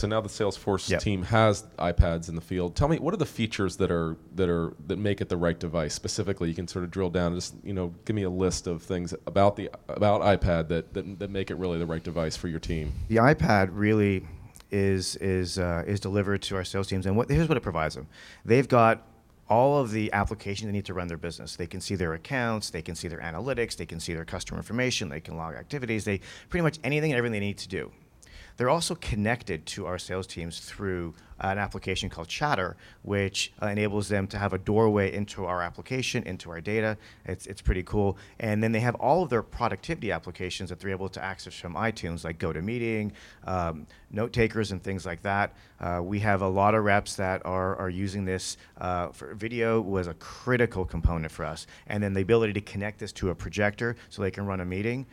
So now the Salesforce Yep. team has iPads in the field. Tell me, what are the features that are that are that make it the right device? Specifically, you can sort of drill down. And just you know, give me a list of things about the about iPad that that, that make it really the right device for your team. The iPad really is is uh, is delivered to our sales teams, and what, here's what it provides them. They've got all of the applications they need to run their business. They can see their accounts, they can see their analytics, they can see their customer information, they can log activities, they pretty much anything and everything they need to do. They're also connected to our sales teams through an application called Chatter, which uh, enables them to have a doorway into our application, into our data. It's, it's pretty cool. And then they have all of their productivity applications that they're able to access from iTunes, like GoToMeeting, um, note takers, and things like that. Uh, we have a lot of reps that are, are using this uh, for video was a critical component for us. And then the ability to connect this to a projector so they can run a meeting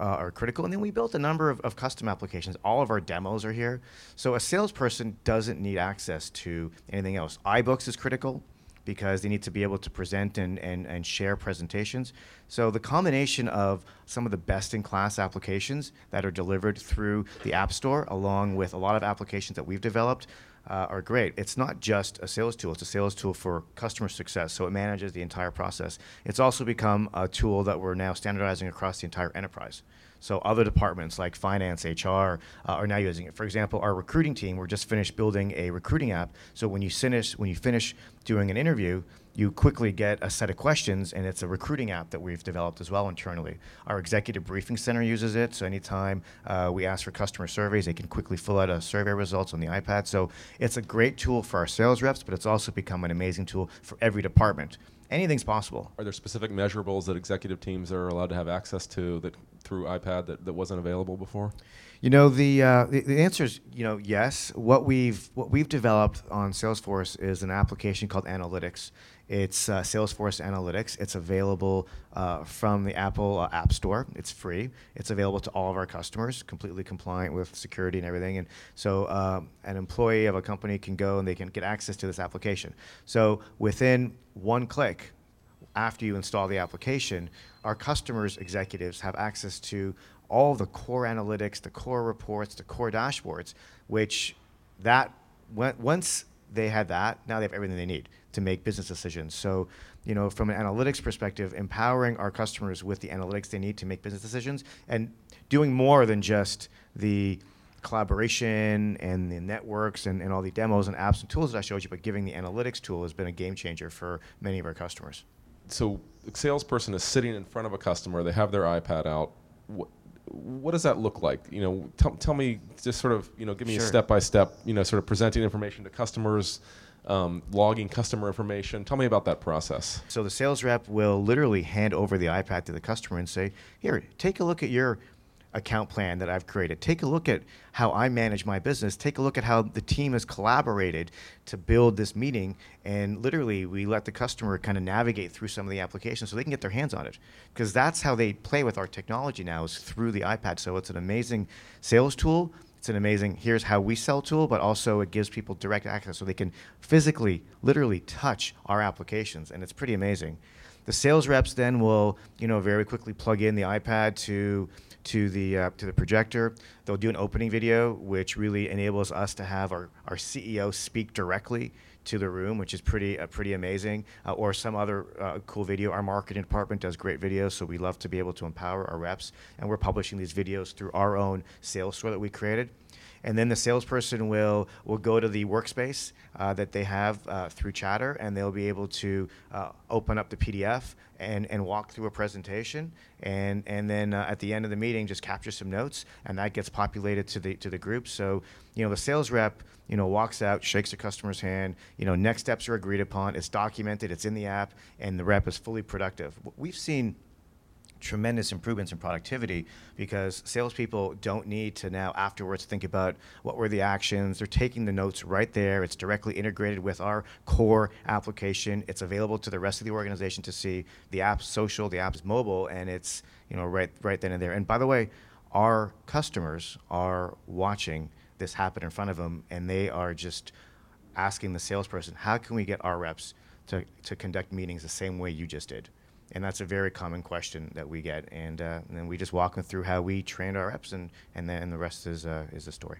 uh, are critical. And then we built a number of, of custom applications. All of our demos are here. So a salesperson doesn't need access to anything else. iBooks is critical because they need to be able to present and, and, and share presentations. So the combination of some of the best in class applications that are delivered through the App Store, along with a lot of applications that we've developed, uh, are great. It's not just a sales tool, it's a sales tool for customer success. So it manages the entire process. It's also become a tool that we're now standardizing across the entire enterprise. So other departments like finance, HR uh, are now using it. For example, our recruiting team, we're just finished building a recruiting app. So when you finish when you finish doing an interview, you quickly get a set of questions, and it's a recruiting app that we've developed as well internally. Our executive briefing center uses it, so anytime uh, we ask for customer surveys, they can quickly fill out a survey results on the iPad. So it's a great tool for our sales reps, but it's also become an amazing tool for every department. Anything's possible. Are there specific measurables that executive teams are allowed to have access to that through iPad that, that wasn't available before? You know the, uh, the the answer is you know yes. What we've what we've developed on Salesforce is an application called Analytics. It's uh, Salesforce Analytics. It's available uh, from the Apple uh, App Store. It's free. It's available to all of our customers, completely compliant with security and everything. And so um, an employee of a company can go and they can get access to this application. So within one click, after you install the application, our customers' executives have access to all the core analytics, the core reports, the core dashboards, which that once they had that, now they have everything they need to make business decisions. So, you know, from an analytics perspective, empowering our customers with the analytics they need to make business decisions and doing more than just the collaboration and the networks and, and all the demos and apps and tools that I showed you, but giving the analytics tool has been a game changer for many of our customers. So a salesperson is sitting in front of a customer. They have their iPad out. What, what does that look like? You know, tell, tell me just sort of, you know, give me a step by step, you know, sort of presenting information to customers, um, logging customer information. Tell me about that process. So the sales rep will literally hand over the iPad to the customer and say, "Here, take a look at your account plan that I've created. Take a look at how I manage my business. Take a look at how the team has collaborated to build this meeting." And literally, we let the customer kind of navigate through some of the applications so they can get their hands on it. Because that's how they play with our technology now is through the iPad. So it's an amazing sales tool. It's an amazing here's how we sell tool, but also it gives people direct access so they can physically, literally touch our applications, and it's pretty amazing. The sales reps then will, you know, very quickly plug in the iPad to to the uh, to the projector. They'll do an opening video, which really enables us to have our, our CEO speak directly to the room, which is pretty uh, pretty amazing. Uh, or some other uh, cool video. Our marketing department does great videos, so we love to be able to empower our reps, and we're publishing these videos through our own sales store that we created and then the salesperson will will go to the workspace uh, that they have uh, through Chatter, and they'll be able to uh, open up the PDF and, and walk through a presentation, and and then at the end of the meeting, just capture some notes, and that gets populated to the to the group. So you know the sales rep you know walks out, shakes the customer's hand. You know next steps are agreed upon. It's documented. It's in the app, and the rep is fully productive. We've seen tremendous improvements in productivity because salespeople don't need to now afterwards think about what were the actions. They're taking the notes right there. It's directly integrated with our core application. It's available to the rest of the organization to see. The app's social, the app's mobile, and it's you know right right then and there. And by the way, our customers are watching this happen in front of them, and they are just asking the salesperson, "How can we get our reps to to conduct meetings the same way you just did?" And that's a very common question that we get, and, uh, and then we just walk them through how we trained our reps, and and then the rest is uh, is the story.